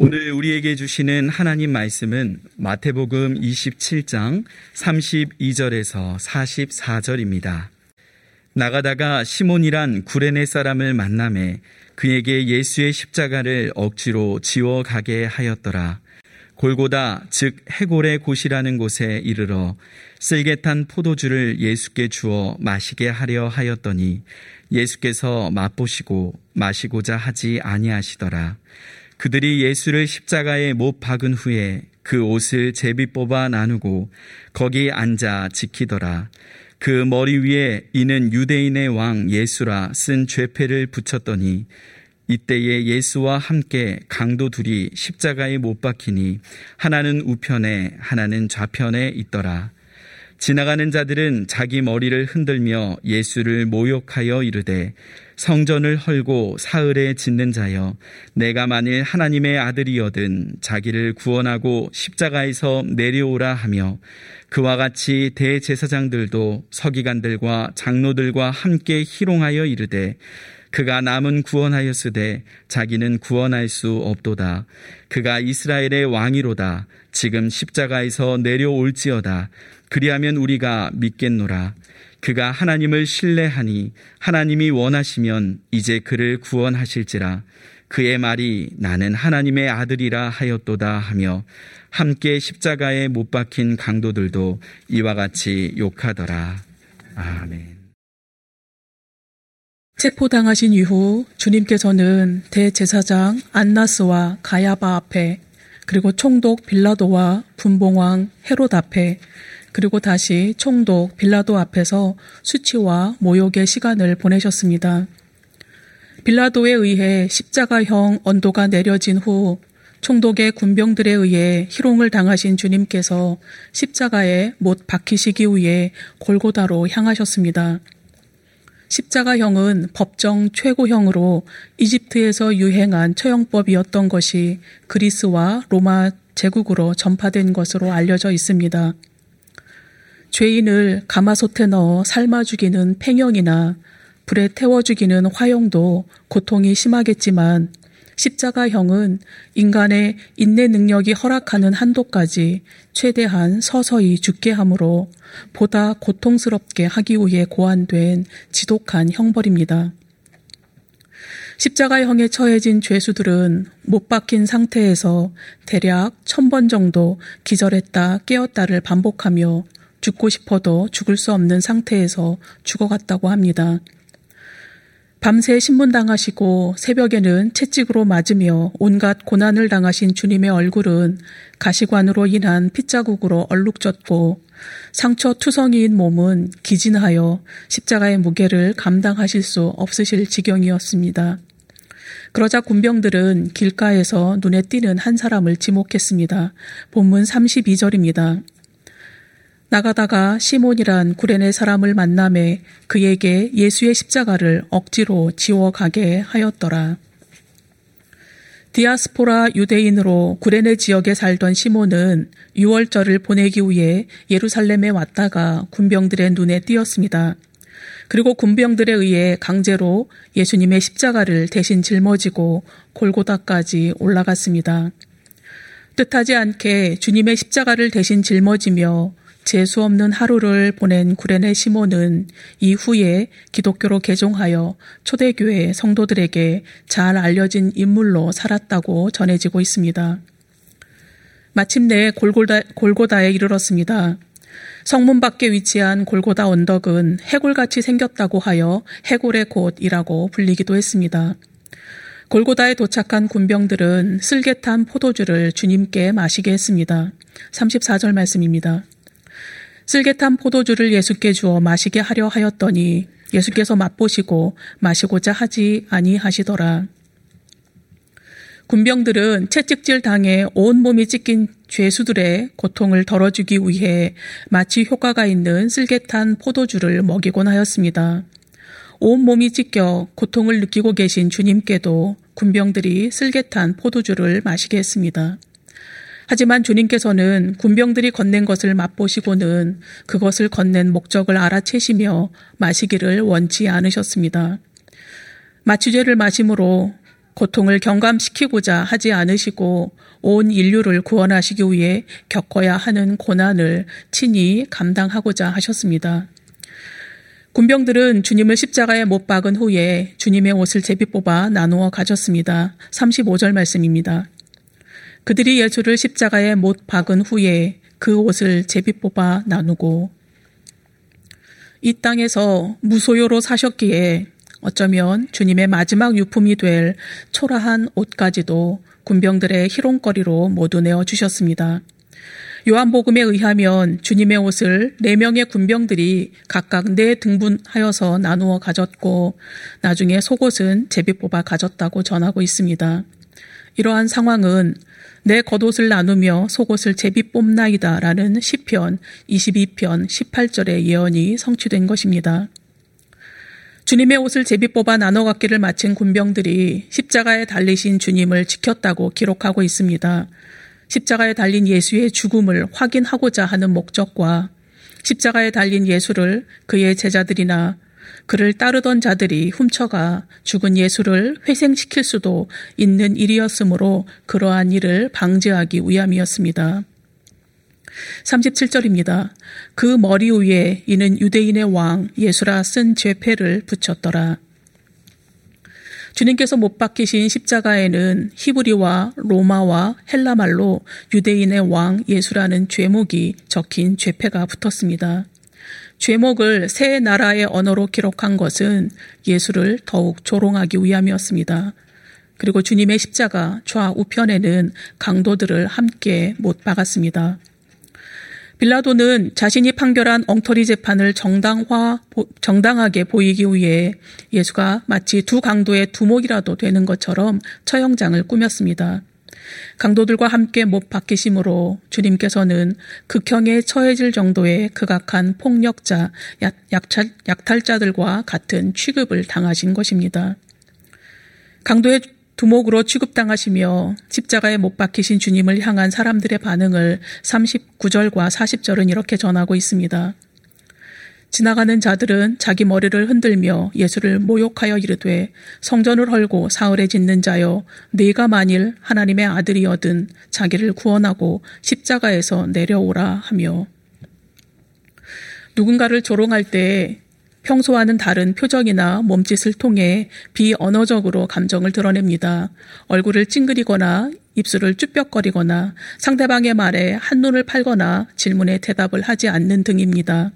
오늘 우리에게 주시는 하나님 말씀은 마태복음 27장 32절에서 44절입니다. 나가다가 시몬이란 구레네 사람을 만남에 그에게 예수의 십자가를 억지로 지워 가게 하였더라. 골고다 즉 해골의 곳이라는 곳에 이르러 쓸개탄 포도주를 예수께 주어 마시게 하려 하였더니 예수께서 맛보시고 마시고자 하지 아니하시더라. 그들이 예수를 십자가에 못 박은 후에 그 옷을 제비 뽑아 나누고 거기 앉아 지키더라. 그 머리 위에 이는 유대인의 왕 예수라 쓴 죄패를 붙였더니 이때에 예수와 함께 강도 둘이 십자가에 못 박히니 하나는 우편에 하나는 좌편에 있더라. 지나가는 자들은 자기 머리를 흔들며 예수를 모욕하여 이르되 성전을 헐고 사흘에 짓는 자여 내가 만일 하나님의 아들이여든 자기를 구원하고 십자가에서 내려오라 하며 그와 같이 대제사장들도 서기관들과 장로들과 함께 희롱하여 이르되 그가 남은 구원하였으되 자기는 구원할 수 없도다. 그가 이스라엘의 왕이로다. 지금 십자가에서 내려올지어다. 그리하면 우리가 믿겠노라. 그가 하나님을 신뢰하니 하나님이 원하시면 이제 그를 구원하실지라 그의 말이 나는 하나님의 아들이라 하였도다 하며 함께 십자가에 못 박힌 강도들도 이와 같이 욕하더라. 아멘. 체포당하신 이후 주님께서는 대제사장 안나스와 가야바 앞에 그리고 총독 빌라도와 분봉왕 헤롯 앞에 그리고 다시 총독 빌라도 앞에서 수치와 모욕의 시간을 보내셨습니다. 빌라도에 의해 십자가형 언도가 내려진 후 총독의 군병들에 의해 희롱을 당하신 주님께서 십자가에 못 박히시기 위해 골고다로 향하셨습니다. 십자가형은 법정 최고형으로 이집트에서 유행한 처형법이었던 것이 그리스와 로마 제국으로 전파된 것으로 알려져 있습니다. 죄인을 가마솥에 넣어 삶아 죽이는 팽형이나 불에 태워 죽이는 화형도 고통이 심하겠지만 십자가형은 인간의 인내 능력이 허락하는 한도까지 최대한 서서히 죽게 하므로 보다 고통스럽게 하기 위해 고안된 지독한 형벌입니다. 십자가형에 처해진 죄수들은 못 박힌 상태에서 대략 천 번 정도 기절했다 깨었다를 반복하며 죽고 싶어도 죽을 수 없는 상태에서 죽어갔다고 합니다. 밤새 신문당하시고 새벽에는 채찍으로 맞으며 온갖 고난을 당하신 주님의 얼굴은 가시관으로 인한 핏자국으로 얼룩졌고 상처 투성이인 몸은 기진하여 십자가의 무게를 감당하실 수 없으실 지경이었습니다. 그러자 군병들은 길가에서 눈에 띄는 한 사람을 지목했습니다. 본문 32절입니다. 나가다가 시몬이란 구레네 사람을 만남에 그에게 예수의 십자가를 억지로 지워 가게 하였더라. 디아스포라 유대인으로 구레네 지역에 살던 시몬은 6월절을 보내기 위해 예루살렘에 왔다가 군병들의 눈에 띄었습니다. 그리고 군병들에 의해 강제로 예수님의 십자가를 대신 짊어지고 골고다까지 올라갔습니다. 뜻하지 않게 주님의 십자가를 대신 짊어지며 재수 없는 하루를 보낸 구레네 시몬은 이후에 기독교로 개종하여 초대교회 성도들에게 잘 알려진 인물로 살았다고 전해지고 있습니다. 마침내 골고다, 골고다에 이르렀습니다. 성문 밖에 위치한 골고다 언덕은 해골같이 생겼다고 하여 해골의 곳이라고 불리기도 했습니다. 골고다에 도착한 군병들은 쓸개탄 포도주를 주님께 마시게 했습니다. 34절 말씀입니다. 쓸개탄 포도주를 예수께 주어 마시게 하려 하였더니 예수께서 맛보시고 마시고자 하지 아니하시더라. 군병들은 채찍질 당해 온몸이 찢긴 죄수들의 고통을 덜어주기 위해 마치 효과가 있는 쓸개탄 포도주를 먹이곤 하였습니다. 온몸이 찢겨 고통을 느끼고 계신 주님께도 군병들이 쓸개탄 포도주를 마시게 했습니다. 하지만 주님께서는 군병들이 건넨 것을 맛보시고는 그것을 건넨 목적을 알아채시며 마시기를 원치 않으셨습니다. 마취제를 마심으로 고통을 경감시키고자 하지 않으시고 온 인류를 구원하시기 위해 겪어야 하는 고난을 친히 감당하고자 하셨습니다. 군병들은 주님을 십자가에 못 박은 후에 주님의 옷을 제비 뽑아 나누어 가졌습니다. 35절 말씀입니다. 그들이 예수를 십자가에 못 박은 후에 그 옷을 제비 뽑아 나누고 이 땅에서 무소요로 사셨기에 어쩌면 주님의 마지막 유품이 될 초라한 옷까지도 군병들의 희롱거리로 모두 내어 주셨습니다. 요한복음에 의하면 주님의 옷을 네 명의 군병들이 각각 네 등분하여서 나누어 가졌고 나중에 속옷은 제비 뽑아 가졌다고 전하고 있습니다. 이러한 상황은 내 겉옷을 나누며 속옷을 제비 뽑나이다라는 시편 22편 18절의 예언이 성취된 것입니다. 주님의 옷을 제비 뽑아 나눠 갖기를 마친 군병들이 십자가에 달리신 주님을 지켰다고 기록하고 있습니다. 십자가에 달린 예수의 죽음을 확인하고자 하는 목적과 십자가에 달린 예수를 그의 제자들이나 그를 따르던 자들이 훔쳐가 죽은 예수를 회생시킬 수도 있는 일이었으므로 그러한 일을 방지하기 위함이었습니다. 37절입니다. 그 머리 위에 이는 유대인의 왕 예수라 쓴 죄패를 붙였더라. 주님께서 못 박히신 십자가에는 히브리와 로마와 헬라말로 유대인의 왕 예수라는 죄목이 적힌 죄패가 붙었습니다. 죄목을 세 나라의 언어로 기록한 것은 예수를 더욱 조롱하기 위함이었습니다. 그리고 주님의 십자가 좌우편에는 강도들을 함께 못 박았습니다. 빌라도는 자신이 판결한 엉터리 재판을 정당화, 정당하게 보이기 위해 예수가 마치 두 강도의 두목이라도 되는 것처럼 처형장을 꾸몄습니다. 강도들과 함께 못 박히심으로 주님께서는 극형에 처해질 정도의 극악한 폭력자, 약탈, 약탈자들과 같은 취급을 당하신 것입니다. 강도의 두목으로 취급당하시며 십자가에 못 박히신 주님을 향한 사람들의 반응을 39절과 40절은 이렇게 전하고 있습니다. 지나가는 자들은 자기 머리를 흔들며 예수를 모욕하여 이르되 성전을 헐고 사흘에 짓는 자여 네가 만일 하나님의 아들이여든 자기를 구원하고 십자가에서 내려오라 하며 누군가를 조롱할 때 평소와는 다른 표정이나 몸짓을 통해 비언어적으로 감정을 드러냅니다. 얼굴을 찡그리거나 입술을 쭈뼛거리거나 상대방의 말에 한눈을 팔거나 질문에 대답을 하지 않는 등입니다.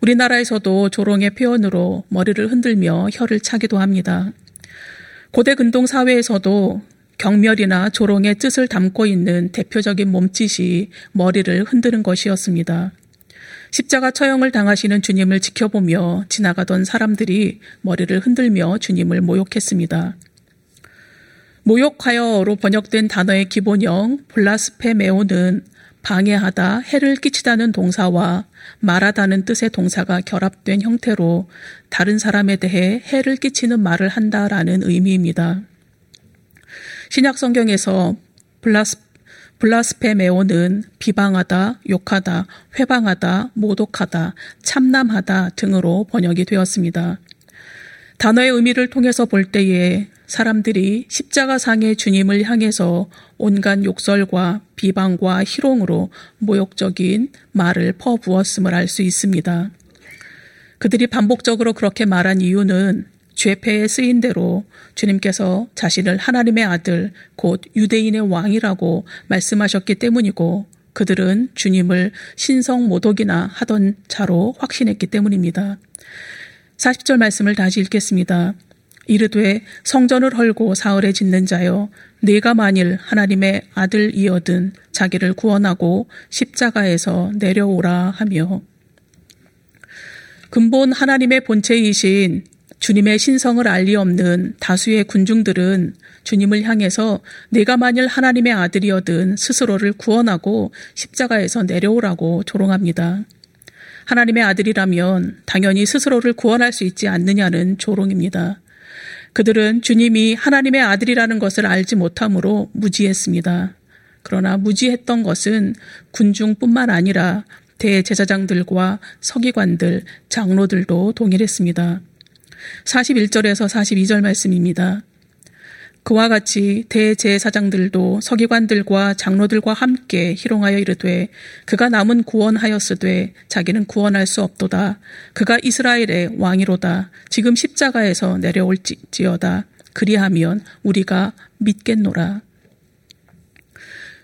우리나라에서도 조롱의 표현으로 머리를 흔들며 혀를 차기도 합니다. 고대 근동 사회에서도 경멸이나 조롱의 뜻을 담고 있는 대표적인 몸짓이 머리를 흔드는 것이었습니다. 십자가 처형을 당하시는 주님을 지켜보며 지나가던 사람들이 머리를 흔들며 주님을 모욕했습니다. 모욕하여로 번역된 단어의 기본형 블라스페메오는 방해하다, 해를 끼치다는 동사와 말하다는 뜻의 동사가 결합된 형태로 다른 사람에 대해 해를 끼치는 말을 한다라는 의미입니다. 신약 성경에서 블라스 블라스페메오는 비방하다, 욕하다, 회방하다, 모독하다, 참남하다 등으로 번역이 되었습니다. 단어의 의미를 통해서 볼 때에 사람들이 십자가상의 주님을 향해서 온갖 욕설과 비방과 희롱으로 모욕적인 말을 퍼부었음을 알 수 있습니다. 그들이 반복적으로 그렇게 말한 이유는 죄패에 쓰인 대로 주님께서 자신을 하나님의 아들, 곧 유대인의 왕이라고 말씀하셨기 때문이고 그들은 주님을 신성 모독이나 하던 자로 확신했기 때문입니다. 40절 말씀을 다시 읽겠습니다. 이르되 성전을 헐고 사흘에 짓는 자여 네가 만일 하나님의 아들이어든 자기를 구원하고 십자가에서 내려오라 하며 근본 하나님의 본체이신 주님의 신성을 알리 없는 다수의 군중들은 주님을 향해서 내가 만일 하나님의 아들이어든 스스로를 구원하고 십자가에서 내려오라고 조롱합니다. 하나님의 아들이라면 당연히 스스로를 구원할 수 있지 않느냐는 조롱입니다. 그들은 주님이 하나님의 아들이라는 것을 알지 못함으로 무지했습니다. 그러나 무지했던 것은 군중뿐만 아니라 대제사장들과 서기관들, 장로들도 동일했습니다. 41절에서 42절 말씀입니다. 그와 같이 대제사장들도 서기관들과 장로들과 함께 희롱하여 이르되 그가 남은 구원하였으되 자기는 구원할 수 없도다. 그가 이스라엘의 왕이로다. 지금 십자가에서 내려올지어다. 그리하면 우리가 믿겠노라.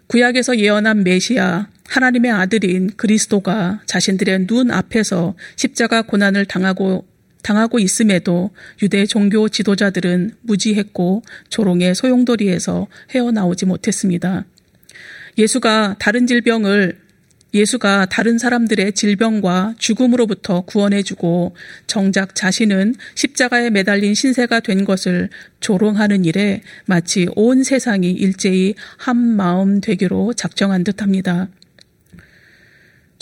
구약에서 예언한 메시아 하나님의 아들인 그리스도가 자신들의 눈 앞에서 십자가 고난을 당하고 당하고 있음에도 유대 종교 지도자들은 무지했고 조롱의 소용돌이에서 헤어나오지 못했습니다. 예수가 다른 질병을 예수가 다른 사람들의 질병과 죽음으로부터 구원해주고 정작 자신은 십자가에 매달린 신세가 된 것을 조롱하는 일에 마치 온 세상이 일제히 한 마음 되기로 작정한 듯 합니다.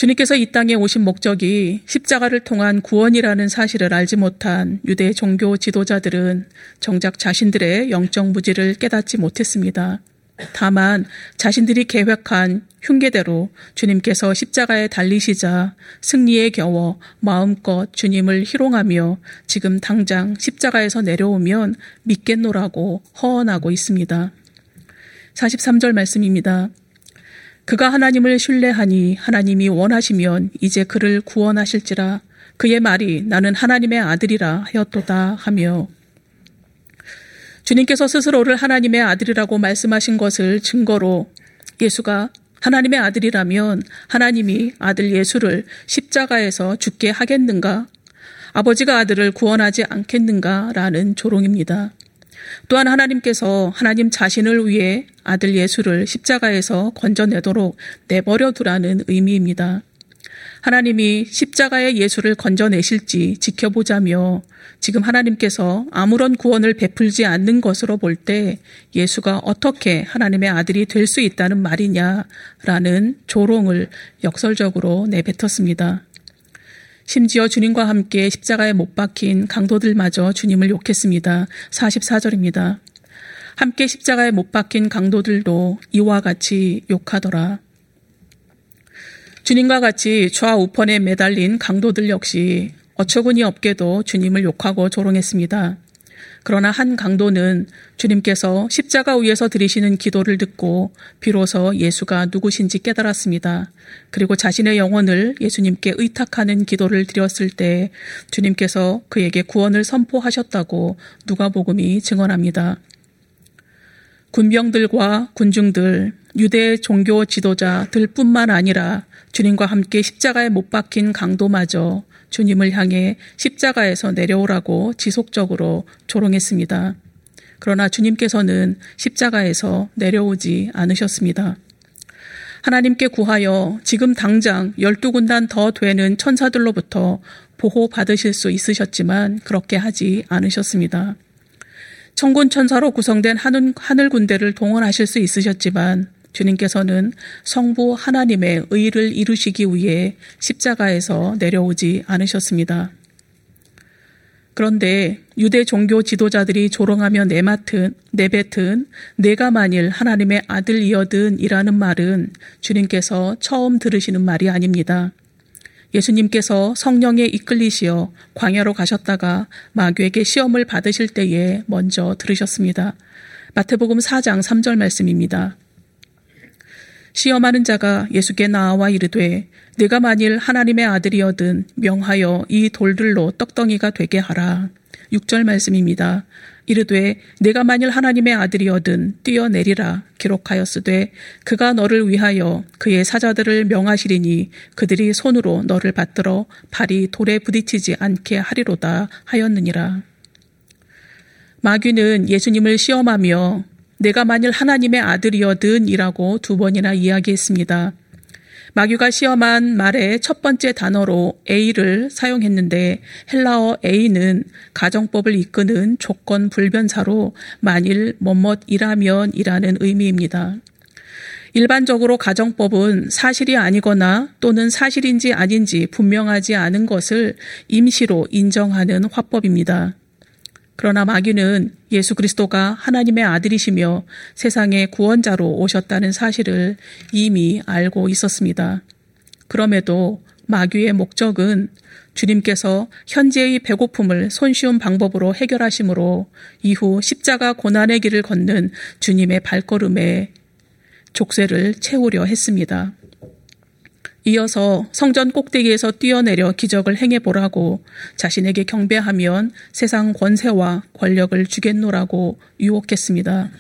주님께서 이 땅에 오신 목적이 십자가를 통한 구원이라는 사실을 알지 못한 유대 종교 지도자들은 정작 자신들의 영적 무지를 깨닫지 못했습니다. 다만 자신들이 계획한 흉계대로 주님께서 십자가에 달리시자 승리에 겨워 마음껏 주님을 희롱하며 지금 당장 십자가에서 내려오면 믿겠노라고 허언하고 있습니다. 43절 말씀입니다. 그가 하나님을 신뢰하니 하나님이 원하시면 이제 그를 구원하실지라 그의 말이 나는 하나님의 아들이라 하였도다 하며 주님께서 스스로를 하나님의 아들이라고 말씀하신 것을 증거로 예수가 하나님의 아들이라면 하나님이 아들 예수를 십자가에서 죽게 하겠는가? 아버지가 아들을 구원하지 않겠는가 라는 조롱입니다. 또한 하나님께서 하나님 자신을 위해 아들 예수를 십자가에서 건져내도록 내버려 두라는 의미입니다. 하나님이 십자가의 예수를 건져내실지 지켜보자며 지금 하나님께서 아무런 구원을 베풀지 않는 것으로 볼 때 예수가 어떻게 하나님의 아들이 될 수 있다는 말이냐라는 조롱을 역설적으로 내뱉었습니다. 심지어 주님과 함께 십자가에 못 박힌 강도들마저 주님을 욕했습니다. 44절입니다. 함께 십자가에 못 박힌 강도들도 이와 같이 욕하더라. 주님과 같이 좌우편에 매달린 강도들 역시 어처구니 없게도 주님을 욕하고 조롱했습니다. 그러나 한 강도는 주님께서 십자가 위에서 드리시는 기도를 듣고 비로소 예수가 누구신지 깨달았습니다. 그리고 자신의 영혼을 예수님께 의탁하는 기도를 드렸을 때 주님께서 그에게 구원을 선포하셨다고 누가복음이 증언합니다. 군병들과 군중들, 유대 종교 지도자들뿐만 아니라 주님과 함께 십자가에 못 박힌 강도마저 주님을 향해 십자가에서 내려오라고 지속적으로 조롱했습니다. 그러나 주님께서는 십자가에서 내려오지 않으셨습니다. 하나님께 구하여 지금 당장 열두 군단 더 되는 천사들로부터 보호받으실 수 있으셨지만 그렇게 하지 않으셨습니다. 천군 천사로 구성된 하늘 군대를 동원하실 수 있으셨지만 주님께서는 성부 하나님의 의를 이루시기 위해 십자가에서 내려오지 않으셨습니다. 그런데 유대 종교 지도자들이 조롱하며 내맡은, 내뱉은 내가 만일 하나님의 아들이어든 이라는 말은 주님께서 처음 들으시는 말이 아닙니다. 예수님께서 성령에 이끌리시어 광야로 가셨다가 마귀에게 시험을 받으실 때에 먼저 들으셨습니다. 마태복음 4장 3절 말씀입니다. 시험하는 자가 예수께 나와 이르되 내가 만일 하나님의 아들이어든 명하여 이 돌들로 떡덩이가 되게 하라. 6절 말씀입니다. 이르되 내가 만일 하나님의 아들이어든 뛰어내리라 기록하였으되 그가 너를 위하여 그의 사자들을 명하시리니 그들이 손으로 너를 받들어 발이 돌에 부딪히지 않게 하리로다 하였느니라. 마귀는 예수님을 시험하며 내가 만일 하나님의 아들이어든 이라고 두 번이나 이야기했습니다. 마귀가 시험한 말의 첫 번째 단어로 A를 사용했는데 헬라어 A는 가정법을 이끄는 조건 불변사로 만일 뭐뭇이라면 이라는 의미입니다. 일반적으로 가정법은 사실이 아니거나 또는 사실인지 아닌지 분명하지 않은 것을 임시로 인정하는 화법입니다. 그러나 마귀는 예수 그리스도가 하나님의 아들이시며 세상의 구원자로 오셨다는 사실을 이미 알고 있었습니다. 그럼에도 마귀의 목적은 주님께서 현재의 배고픔을 손쉬운 방법으로 해결하심으로 이후 십자가 고난의 길을 걷는 주님의 발걸음에 족쇄를 채우려 했습니다. 이어서 성전 꼭대기에서 뛰어내려 기적을 행해보라고 자신에게 경배하면 세상 권세와 권력을 주겠노라고 유혹했습니다.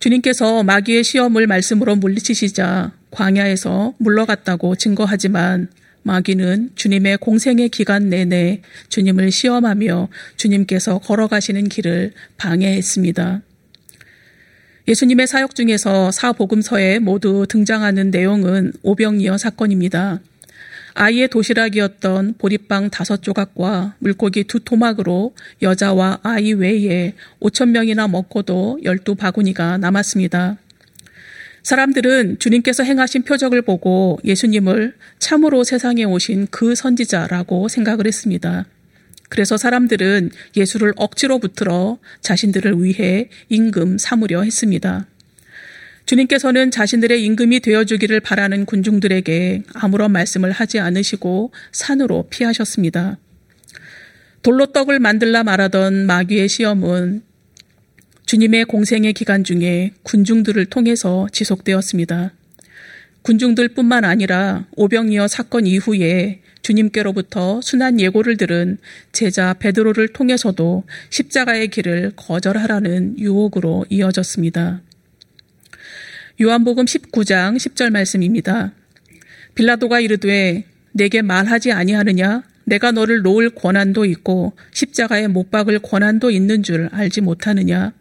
주님께서 마귀의 시험을 말씀으로 물리치시자 광야에서 물러갔다고 증거하지만 마귀는 주님의 공생의 기간 내내 주님을 시험하며 주님께서 걸어가시는 길을 방해했습니다. 예수님의 사역 중에서 사복음서에 모두 등장하는 내용은 오병이어 사건입니다. 아이의 도시락이었던 보리빵 다섯 조각과 물고기 두 토막으로 여자와 아이 외에 5천 명이나 먹고도 열두 바구니가 남았습니다. 사람들은 주님께서 행하신 표적을 보고 예수님을 참으로 세상에 오신 그 선지자라고 생각을 했습니다. 그래서 사람들은 예수를 억지로 붙들어 자신들을 위해 임금 삼으려 했습니다. 주님께서는 자신들의 임금이 되어주기를 바라는 군중들에게 아무런 말씀을 하지 않으시고 산으로 피하셨습니다. 돌로 떡을 만들라 말하던 마귀의 시험은 주님의 공생의 기간 중에 군중들을 통해서 지속되었습니다. 군중들 뿐만 아니라 오병이어 사건 이후에 주님께로부터 순한 예고를 들은 제자 베드로를 통해서도 십자가의 길을 거절하라는 유혹으로 이어졌습니다. 요한복음 19장 10절 말씀입니다. 빌라도가 이르되 내게 말하지 아니하느냐 내가 너를 놓을 권한도 있고 십자가에 못 박을 권한도 있는 줄 알지 못하느냐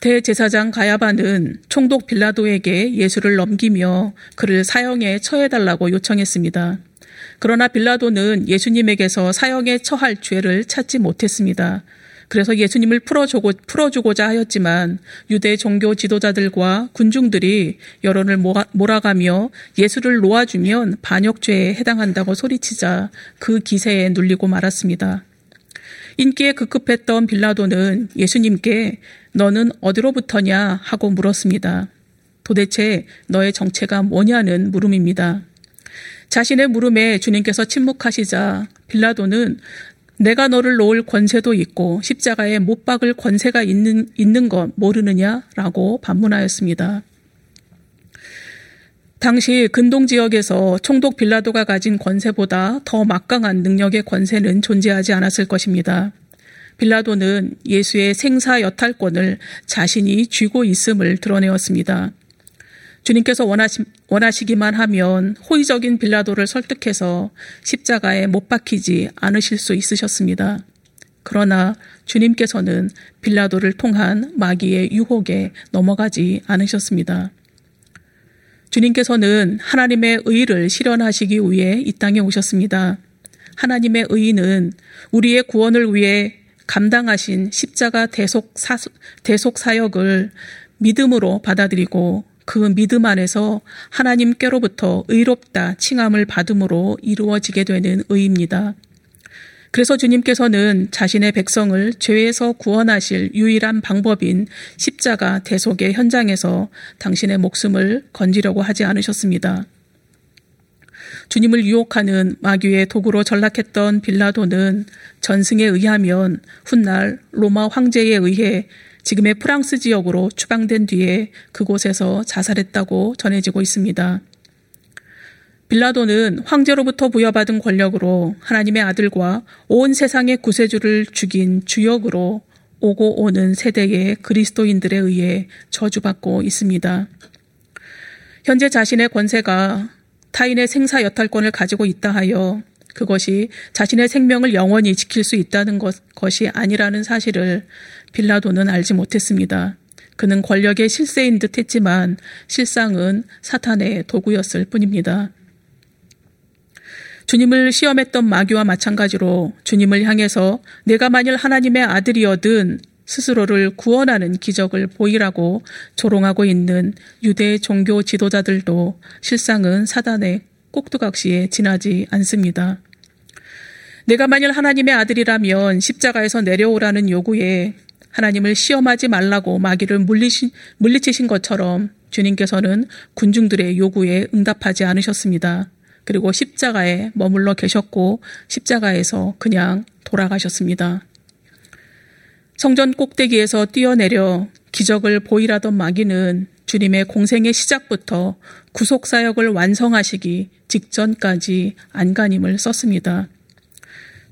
대제사장 가야바는 총독 빌라도에게 예수를 넘기며 그를 사형에 처해달라고 요청했습니다. 그러나 빌라도는 예수님에게서 사형에 처할 죄를 찾지 못했습니다. 그래서 예수님을 풀어주고, 풀어주고자 하였지만 유대 종교 지도자들과 군중들이 여론을 몰아가며 예수를 놓아주면 반역죄에 해당한다고 소리치자 그 기세에 눌리고 말았습니다. 인기에 급급했던 빌라도는 예수님께 너는 어디로부터냐 하고 물었습니다. 도대체 너의 정체가 뭐냐는 물음입니다. 자신의 물음에 주님께서 침묵하시자 빌라도는 내가 너를 놓을 권세도 있고 십자가에 못 박을 권세가 있는, 있는 것 모르느냐라고 반문하였습니다. 당시 근동 지역에서 총독 빌라도가 가진 권세보다 더 막강한 능력의 권세는 존재하지 않았을 것입니다. 빌라도는 예수의 생사 여탈권을 자신이 쥐고 있음을 드러내었습니다. 주님께서 원하시, 원하시기만 하면 호의적인 빌라도를 설득해서 십자가에 못 박히지 않으실 수 있으셨습니다. 그러나 주님께서는 빌라도를 통한 마귀의 유혹에 넘어가지 않으셨습니다. 주님께서는 하나님의 의를 실현하시기 위해 이 땅에 오셨습니다. 하나님의 의는 우리의 구원을 위해 감당하신 십자가 대속, 사, 대속 사역을 믿음으로 받아들이고 그 믿음 안에서 하나님께로부터 의롭다 칭함을 받음으로 이루어지게 되는 의입니다. 그래서 주님께서는 자신의 백성을 죄에서 구원하실 유일한 방법인 십자가 대속의 현장에서 당신의 목숨을 건지려고 하지 않으셨습니다. 주님을 유혹하는 마귀의 도구로 전락했던 빌라도는 전승에 의하면 훗날 로마 황제에 의해 지금의 프랑스 지역으로 추방된 뒤에 그곳에서 자살했다고 전해지고 있습니다. 빌라도는 황제로부터 부여받은 권력으로 하나님의 아들과 온 세상의 구세주를 죽인 주역으로 오고 오는 세대의 그리스도인들에 의해 저주받고 있습니다. 현재 자신의 권세가 타인의 생사 여탈권을 가지고 있다 하여 그것이 자신의 생명을 영원히 지킬 수 있다는 것, 것이 아니라는 사실을 빌라도는 알지 못했습니다. 그는 권력의 실세인 듯 했지만 실상은 사탄의 도구였을 뿐입니다. 주님을 시험했던 마귀와 마찬가지로 주님을 향해서 내가 만일 하나님의 아들이어든 스스로를 구원하는 기적을 보이라고 조롱하고 있는 유대 종교 지도자들도 실상은 사단의 꼭두각시에 지나지 않습니다. 내가 만일 하나님의 아들이라면 십자가에서 내려오라는 요구에 하나님을 시험하지 말라고 마귀를 물리신, 물리치신 것처럼 주님께서는 군중들의 요구에 응답하지 않으셨습니다. 그리고 십자가에 머물러 계셨고 십자가에서 그냥 돌아가셨습니다. 성전 꼭대기에서 뛰어내려 기적을 보이라던 마귀는 주님의 공생의 시작부터 구속 사역을 완성하시기 직전까지 안간힘을 썼습니다.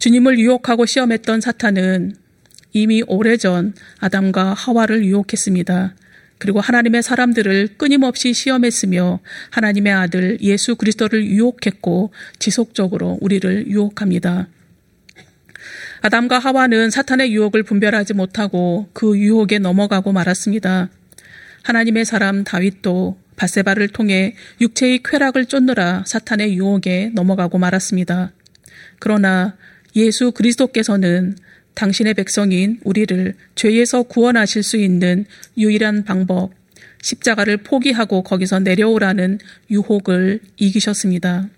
주님을 유혹하고 시험했던 사탄은 이미 오래전 아담과 하와를 유혹했습니다. 그리고 하나님의 사람들을 끊임없이 시험했으며 하나님의 아들 예수 그리스도를 유혹했고 지속적으로 우리를 유혹합니다. 아담과 하와는 사탄의 유혹을 분별하지 못하고 그 유혹에 넘어가고 말았습니다. 하나님의 사람 다윗도 바세바를 통해 육체의 쾌락을 쫓느라 사탄의 유혹에 넘어가고 말았습니다. 그러나 예수 그리스도께서는 당신의 백성인 우리를 죄에서 구원하실 수 있는 유일한 방법, 십자가를 포기하고 거기서 내려오라는 유혹을 이기셨습니다.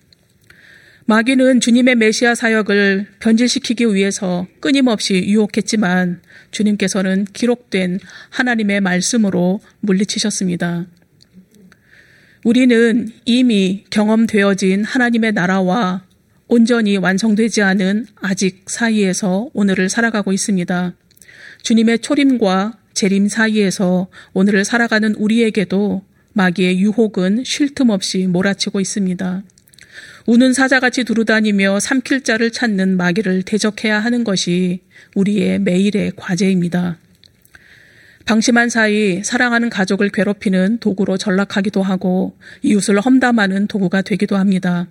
마귀는 주님의 메시아 사역을 변질시키기 위해서 끊임없이 유혹했지만 주님께서는 기록된 하나님의 말씀으로 물리치셨습니다. 우리는 이미 경험되어진 하나님의 나라와 온전히 완성되지 않은 아직 사이에서 오늘을 살아가고 있습니다. 주님의 초림과 재림 사이에서 오늘을 살아가는 우리에게도 마귀의 유혹은 쉴 틈 없이 몰아치고 있습니다. 우는 사자같이 두루다니며 삼킬 자를 찾는 마귀를 대적해야 하는 것이 우리의 매일의 과제입니다. 방심한 사이 사랑하는 가족을 괴롭히는 도구로 전락하기도 하고 이웃을 험담하는 도구가 되기도 합니다.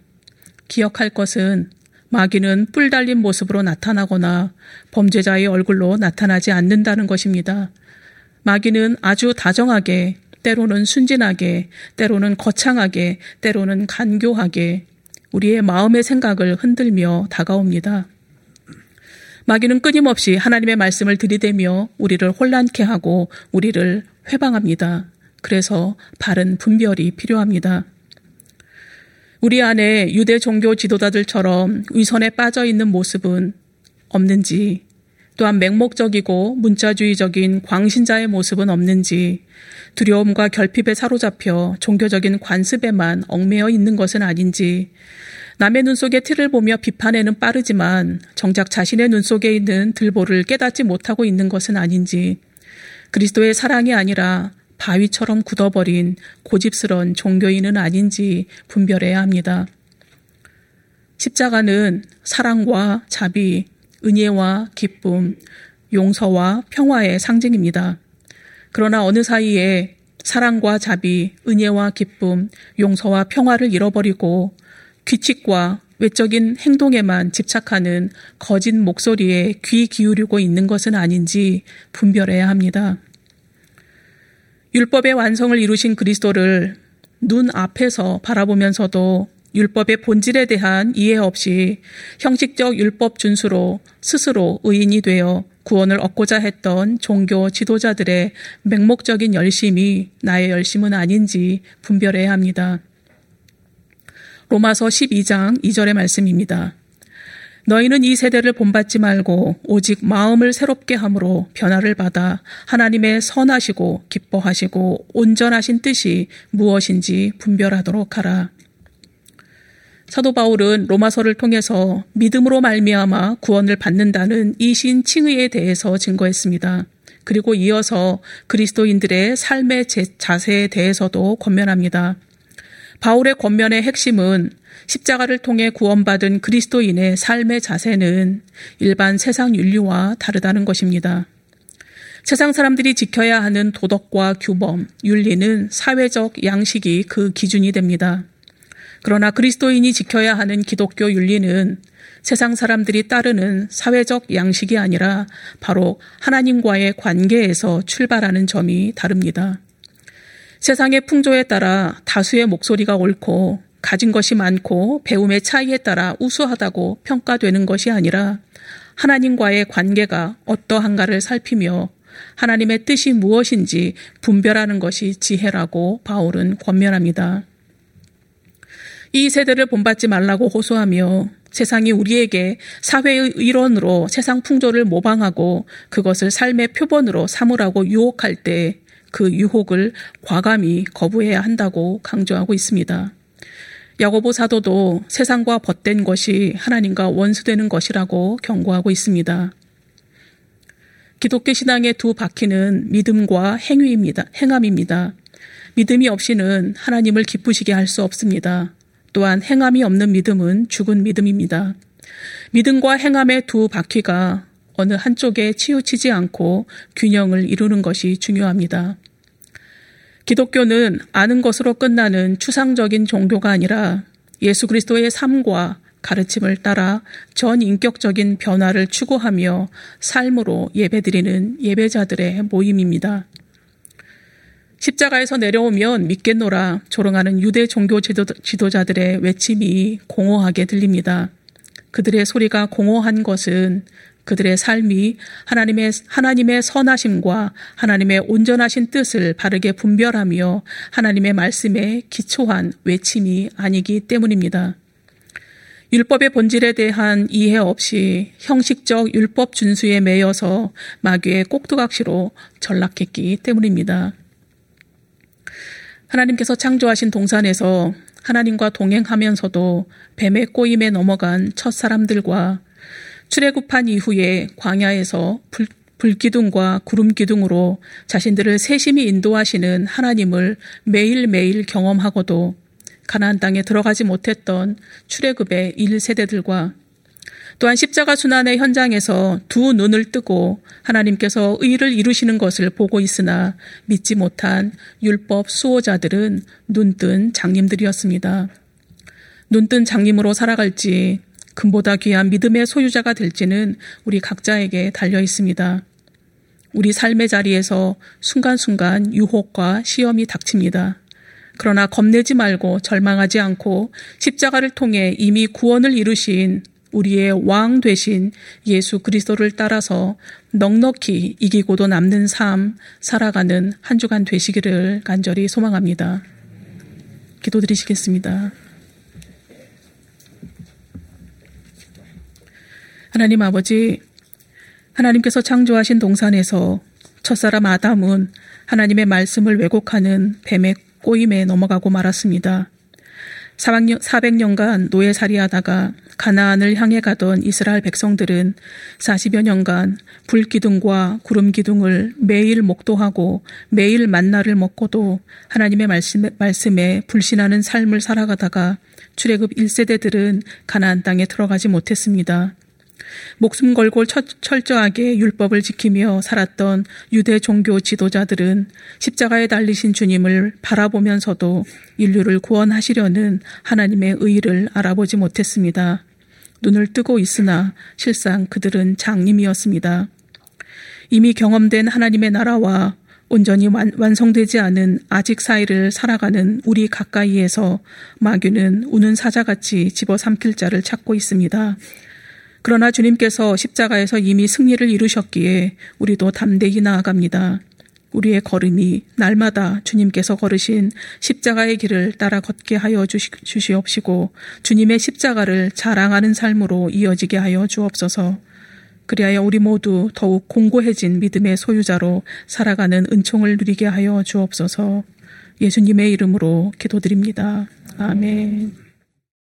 기억할 것은 마귀는 뿔 달린 모습으로 나타나거나 범죄자의 얼굴로 나타나지 않는다는 것입니다. 마귀는 아주 다정하게, 때로는 순진하게, 때로는 거창하게, 때로는 간교하게 우리의 마음의 생각을 흔들며 다가옵니다. 마귀는 끊임없이 하나님의 말씀을 들이대며 우리를 혼란케 하고 우리를 회방합니다. 그래서 바른 분별이 필요합니다. 우리 안에 유대 종교 지도자들처럼 위선에 빠져 있는 모습은 없는지, 또한 맹목적이고 문자주의적인 광신자의 모습은 없는지, 두려움과 결핍에 사로잡혀 종교적인 관습에만 얽매여 있는 것은 아닌지, 남의 눈 속에 틀을 보며 비판에는 빠르지만 정작 자신의 눈 속에 있는 들보를 깨닫지 못하고 있는 것은 아닌지, 그리스도의 사랑이 아니라 바위처럼 굳어버린 고집스런 종교인은 아닌지 분별해야 합니다. 십자가는 사랑과 자비, 은혜와 기쁨, 용서와 평화의 상징입니다. 그러나 어느 사이에 사랑과 자비, 은혜와 기쁨, 용서와 평화를 잃어버리고 규칙과 외적인 행동에만 집착하는 거짓 목소리에 귀 기울이고 있는 것은 아닌지 분별해야 합니다. 율법의 완성을 이루신 그리스도를 눈 앞에서 바라보면서도 율법의 본질에 대한 이해 없이 형식적 율법 준수로 스스로 의인이 되어 구원을 얻고자 했던 종교 지도자들의 맹목적인 열심이 나의 열심은 아닌지 분별해야 합니다. 로마서 12장 2절의 말씀입니다. 너희는 이 세대를 본받지 말고 오직 마음을 새롭게 함으로 변화를 받아 하나님의 선하시고 기뻐하시고 온전하신 뜻이 무엇인지 분별하도록 하라. 사도 바울은 로마서를 통해서 믿음으로 말미암아 구원을 받는다는 이 신 칭의에 대해서 증거했습니다. 그리고 이어서 그리스도인들의 삶의 자세에 대해서도 권면합니다. 바울의 권면의 핵심은 십자가를 통해 구원받은 그리스도인의 삶의 자세는 일반 세상 윤리와 다르다는 것입니다. 세상 사람들이 지켜야 하는 도덕과 규범, 윤리는 사회적 양식이 그 기준이 됩니다. 그러나 그리스도인이 지켜야 하는 기독교 윤리는 세상 사람들이 따르는 사회적 양식이 아니라 바로 하나님과의 관계에서 출발하는 점이 다릅니다. 세상의 풍조에 따라 다수의 목소리가 옳고 가진 것이 많고 배움의 차이에 따라 우수하다고 평가되는 것이 아니라 하나님과의 관계가 어떠한가를 살피며 하나님의 뜻이 무엇인지 분별하는 것이 지혜라고 바울은 권면합니다. 이 세대를 본받지 말라고 호소하며 세상이 우리에게 사회의 일원으로 세상 풍조를 모방하고 그것을 삶의 표본으로 삼으라고 유혹할 때 그 유혹을 과감히 거부해야 한다고 강조하고 있습니다. 야고보 사도도 세상과 벗된 것이 하나님과 원수되는 것이라고 경고하고 있습니다. 기독교 신앙의 두 바퀴는 믿음과 행위입니다. 행함입니다. 믿음이 없이는 하나님을 기쁘시게 할 수 없습니다. 또한 행함이 없는 믿음은 죽은 믿음입니다. 믿음과 행함의 두 바퀴가 어느 한쪽에 치우치지 않고 균형을 이루는 것이 중요합니다. 기독교는 아는 것으로 끝나는 추상적인 종교가 아니라 예수 그리스도의 삶과 가르침을 따라 전 인격적인 변화를 추구하며 삶으로 예배드리는 예배자들의 모임입니다. 십자가에서 내려오면 믿겠노라 조롱하는 유대 종교 지도 자들의 외침이 공허하게 들립니다. 그들의 소리가 공허한 것은 그들의 삶이 하나님의, 하나님의 선하심과 하나님의 온전하신 뜻을 바르게 분별하며 하나님의 말씀에 기초한 외침이 아니기 때문입니다. 율법의 본질에 대한 이해 없이 형식적 율법 준수에 매여서 마귀의 꼭두각시로 전락했기 때문입니다. 하나님께서 창조하신 동산에서 하나님과 동행하면서도 뱀의 꼬임에 넘어간 첫 사람들과 출애굽한 이후에 광야에서 불, 불기둥과 구름기둥으로 자신들을 세심히 인도하시는 하나님을 매일매일 경험하고도 가나안 땅에 들어가지 못했던 출애굽의 1세대들과 또한 십자가 순환의 현장에서 두 눈을 뜨고 하나님께서 의를 이루시는 것을 보고 있으나 믿지 못한 율법 수호자들은 눈뜬 장님들이었습니다. 눈뜬 장님으로 살아갈지 금보다 귀한 믿음의 소유자가 될지는 우리 각자에게 달려 있습니다. 우리 삶의 자리에서 순간순간 유혹과 시험이 닥칩니다. 그러나 겁내지 말고 절망하지 않고 십자가를 통해 이미 구원을 이루신 우리의 왕 되신 예수 그리스도를 따라서 넉넉히 이기고도 남는 삶 살아가는 한 주간 되시기를 간절히 소망합니다. 기도드리시겠습니다. 하나님 아버지, 하나님께서 창조하신 동산에서 첫사람 아담은 하나님의 말씀을 왜곡하는 뱀의 꼬임에 넘어가고 말았습니다. 400년간 노예살이하다가 가나안을 향해 가던 이스라엘 백성들은 40여 년간 불기둥과 구름기둥을 매일 목도하고 매일 만나를 먹고도 하나님의 말씀, 말씀에 불신하는 삶을 살아가다가 출애굽 1세대들은 가나안 땅에 들어가지 못했습니다. 목숨 걸고 철저하게 율법을 지키며 살았던 유대 종교 지도자들은 십자가에 달리신 주님을 바라보면서도 인류를 구원하시려는 하나님의 의를 알아보지 못했습니다. 눈을 뜨고 있으나 실상 그들은 장님이었습니다. 이미 경험된 하나님의 나라와 온전히 완, 성되지 않은 아직 사이를 살아가는 우리 가까이에서 마귀는 우는 사자같이 집어삼킬 자를 찾고 있습니다. 그러나 주님께서 십자가에서 이미 승리를 이루셨기에 우리도 담대히 나아갑니다. 우리의 걸음이 날마다 주님께서 걸으신 십자가의 길을 따라 걷게 하여 주시옵시고 주님의 십자가를 자랑하는 삶으로 이어지게 하여 주옵소서. 그리하여 우리 모두 더욱 공고해진 믿음의 소유자로 살아가는 은총을 누리게 하여 주옵소서. 예수님의 이름으로 기도드립니다. 아멘.